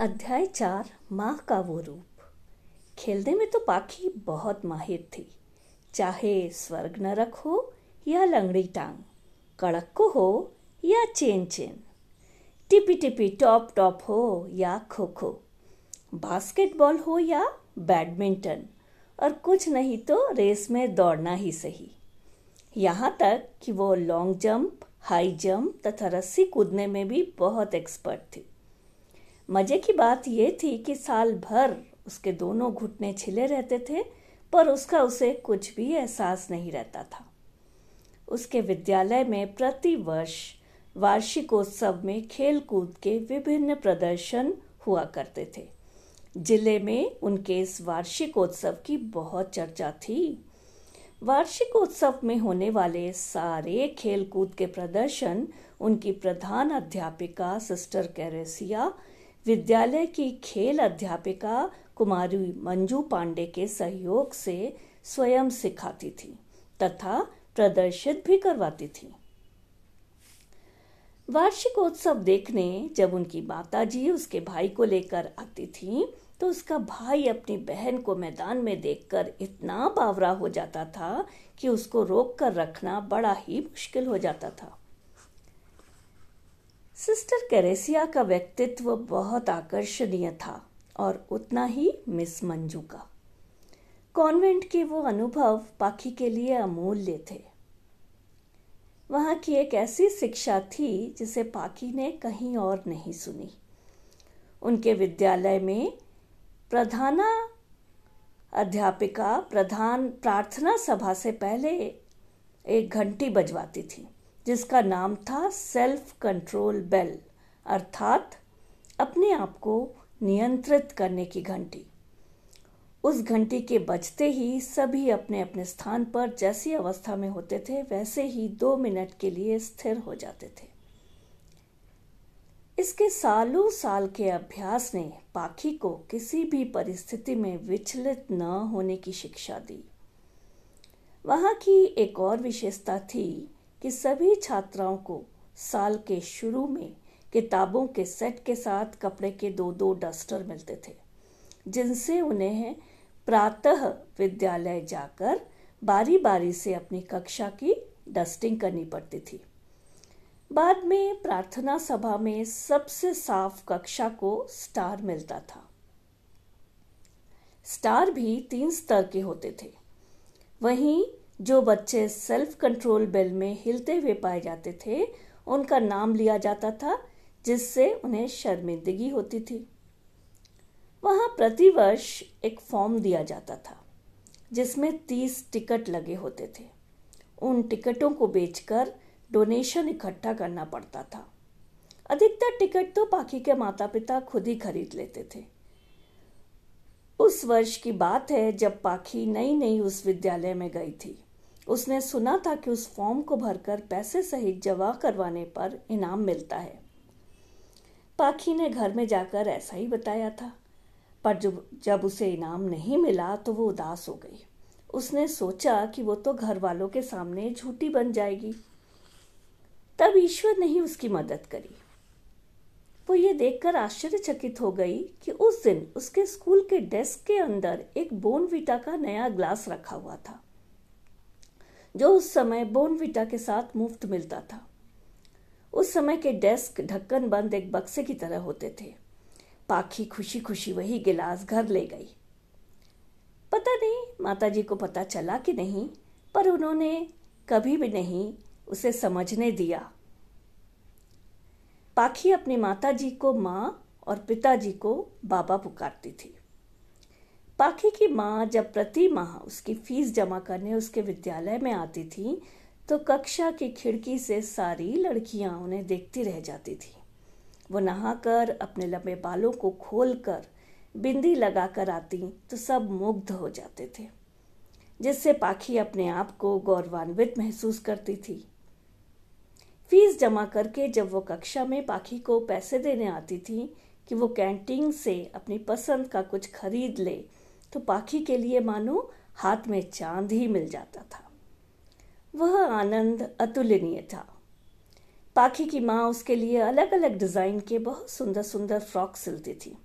अध्याय चार, माँ का वो रूप। खेलने में तो पाखी बहुत माहिर थी। चाहे स्वर्ग नरक हो या लंगड़ी टांग, कड़क को हो या चेन चेन। टिपी टिपी टॉप टॉप हो या खो खो। बास्केटबॉल हो या बैडमिंटन, और कुछ नहीं तो रेस में दौड़ना ही सही। यहाँ तक कि वो लॉन्ग जंप हाई जंप तथा रस्सी कूदने में भी बहुत एक्सपर्ट थी। मज़े की बात यह थी कि साल भर उसके दोनों घुटने छिले रहते थे, पर उसका उसे कुछ भी एहसास नहीं रहता था। उसके विद्यालय में प्रति वर्ष वार्षिकोत्सव में खेल कूद के विभिन्न प्रदर्शन हुआ करते थे। ज़िले में उनके इस वार्षिकोत्सव की बहुत चर्चा थी। वार्षिकोत्सव में होने वाले सारे खेलकूद के प्रदर्शन, उनकी प्रधान अध्यापिका सिस्टर कैरेसिया विद्यालय की खेल अध्यापिका कुमारी मंजू पांडे के सहयोग से स्वयं सिखाती थी तथा प्रदर्शित भी करवाती थी। वार्षिकोत्सव देखने जब उनकी माताजी उसके भाई को लेकर आती थी तो उसका भाई अपनी बहन को मैदान में देखकर इतना बावरा हो जाता था कि उसको रोक कर रखना बड़ा ही मुश्किल हो जाता था। सिस्टर कैरेसिया का व्यक्तित्व बहुत आकर्षणीय था और उतना ही मिस मंजू का। कॉन्वेंट के वो अनुभव पाखी के लिए अमूल्य थे। वहाँ की एक ऐसी शिक्षा थी जिसे पाखी ने कहीं और नहीं सुनी। उनके विद्यालय में प्रधाना अध्यापिका, प्रधान प्रार्थना सभा से पहले एक घंटी बजवाती थी। जिसका नाम था सेल्फ कंट्रोल बेल, अर्थात अपने आप को नियंत्रित करने की घंटी। उस घंटी के बजते ही सभी अपने अपने स्थान पर जैसी अवस्था में होते थे, वैसे ही दो मिनट के लिए स्थिर हो जाते थे। इसके सालों साल के अभ्यास ने पाखी को किसी भी परिस्थिति में विचलित न होने की शिक्षा दी। वहाँ की एक और विशेषता थी कि सभी छात्राओं को साल के शुरू में किताबों के सेट के साथ कपड़े के दो दो डस्टर मिलते थे, जिनसे उन्हें प्रातः विद्यालय जाकर बारी बारी से अपनी कक्षा की डस्टिंग करनी पड़ती थी। बाद में प्रार्थना सभा में सबसे साफ़ कक्षा को स्टार मिलता था। स्टार भी तीन स्तर के होते थे। वहीं जो बच्चे सेल्फ कंट्रोल बेल में हिलते हुए पाए जाते थे, उनका नाम लिया जाता था, जिससे उन्हें शर्मिंदगी होती थी। वहाँ प्रतिवर्ष एक फॉर्म दिया जाता था, जिसमें तीस टिकट लगे होते थे। उन टिकटों को बेचकर डोनेशन इकट्ठा करना पड़ता था। अधिकतर टिकट तो पाखी के माता पिता खुद ही खरीद लेते थे। उस वर्ष की बात है जब पाखी नई नई उस विद्यालय में गई थी। उसने सुना था कि उस फॉर्म को भरकर पैसे सहित जमा करवाने पर इनाम मिलता है। पाखी ने घर में जाकर ऐसा ही बताया था। पर जब जब उसे इनाम नहीं मिला तो वो उदास हो गई। उसने सोचा कि वो तो घर वालों के सामने झूठी बन जाएगी। तब ईश्वर ने ही उसकी मदद करी। वो ये देखकर आश्चर्यचकित हो गई कि उस दिन उसके स्कूल के डेस्क के अंदर एक बोनविटा का नया ग्लास रखा हुआ था। जो उस समय बोनविटा के साथ मुफ़्त मिलता था। उस समय के डेस्क ढक्कन बंद एक बक्से की तरह होते थे। पाखी खुशी खुशी वही गिलास घर ले गई। पता नहीं, माताजी को पता चला कि नहीं, पर उन्होंने कभी भी नहीं उसे समझने दिया। पाखी अपनी माताजी को माँ और पिताजी को बाबा पुकारती थी। पाखी की माँ जब प्रति माह उसकी फ़ीस जमा करने उसके विद्यालय में आती थी तो कक्षा की खिड़की से सारी लड़कियाँ उन्हें देखती रह जाती थी। वो नहाकर अपने लंबे बालों को खोलकर बिंदी लगाकर आती तो सब मुग्ध हो जाते थे, जिससे पाखी अपने आप को गौरवान्वित महसूस करती थी। फ़ीस जमा करके जब वो कक्षा में पाखी को पैसे देने आती थी कि वो कैंटीन से अपनी पसंद का कुछ खरीद ले तो पाखी के लिए मानो हाथ में चाँद ही मिल जाता था। वह आनंद अतुलनीय था। पाखी की माँ उसके लिए अलग अलग डिज़ाइन के बहुत सुंदर सुंदर फ्रॉक सिलती थी।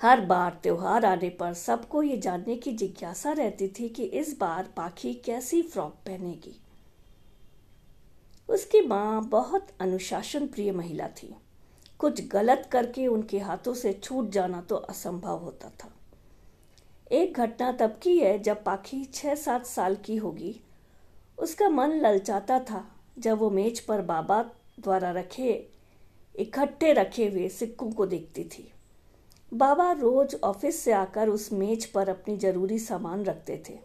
हर बार त्योहार आने पर सबको ये जानने की जिज्ञासा रहती थी कि इस बार पाखी कैसी फ्रॉक पहनेगी। उसकी माँ बहुत अनुशासन प्रिय महिला थी। कुछ गलत करके उनके हाथों से छूट जाना तो असंभव होता था। एक घटना तब की है जब पाखी छह सात साल की होगी। उसका मन ललचाता था जब वो मेज पर बाबा द्वारा रखे, इकट्ठे रखे हुए सिक्कों को देखती थी। बाबा रोज ऑफ़िस से आकर उस मेज पर अपनी ज़रूरी सामान रखते थे,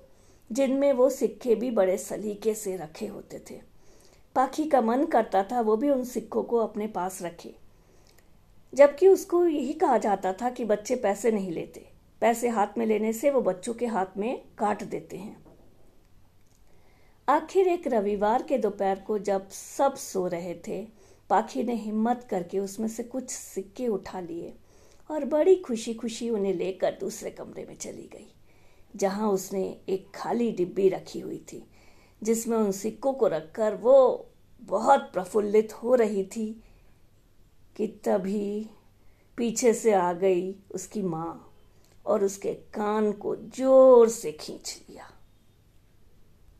जिनमें वो सिक्के भी बड़े सलीके से रखे होते थे। पाखी का मन करता था वो भी उन सिक्कों को अपने पास रखे, जबकि उसको यही कहा जाता था कि बच्चे पैसे नहीं लेते। पैसे हाथ में लेने से वो बच्चों के हाथ में काट देते हैं। आखिर एक रविवार के दोपहर को जब सब सो रहे थे, पाखी ने हिम्मत करके उसमें से कुछ सिक्के उठा लिए और बड़ी खुशी खुशी उन्हें लेकर दूसरे कमरे में चली गई, जहाँ उसने एक खाली डिब्बी रखी हुई थी, जिसमें उन सिक्कों को रखकर वो बहुत प्रफुल्लित हो रही थी कि तभी पीछे से आ गई उसकी माँ। और उसके कान को ज़ोर से खींच लिया।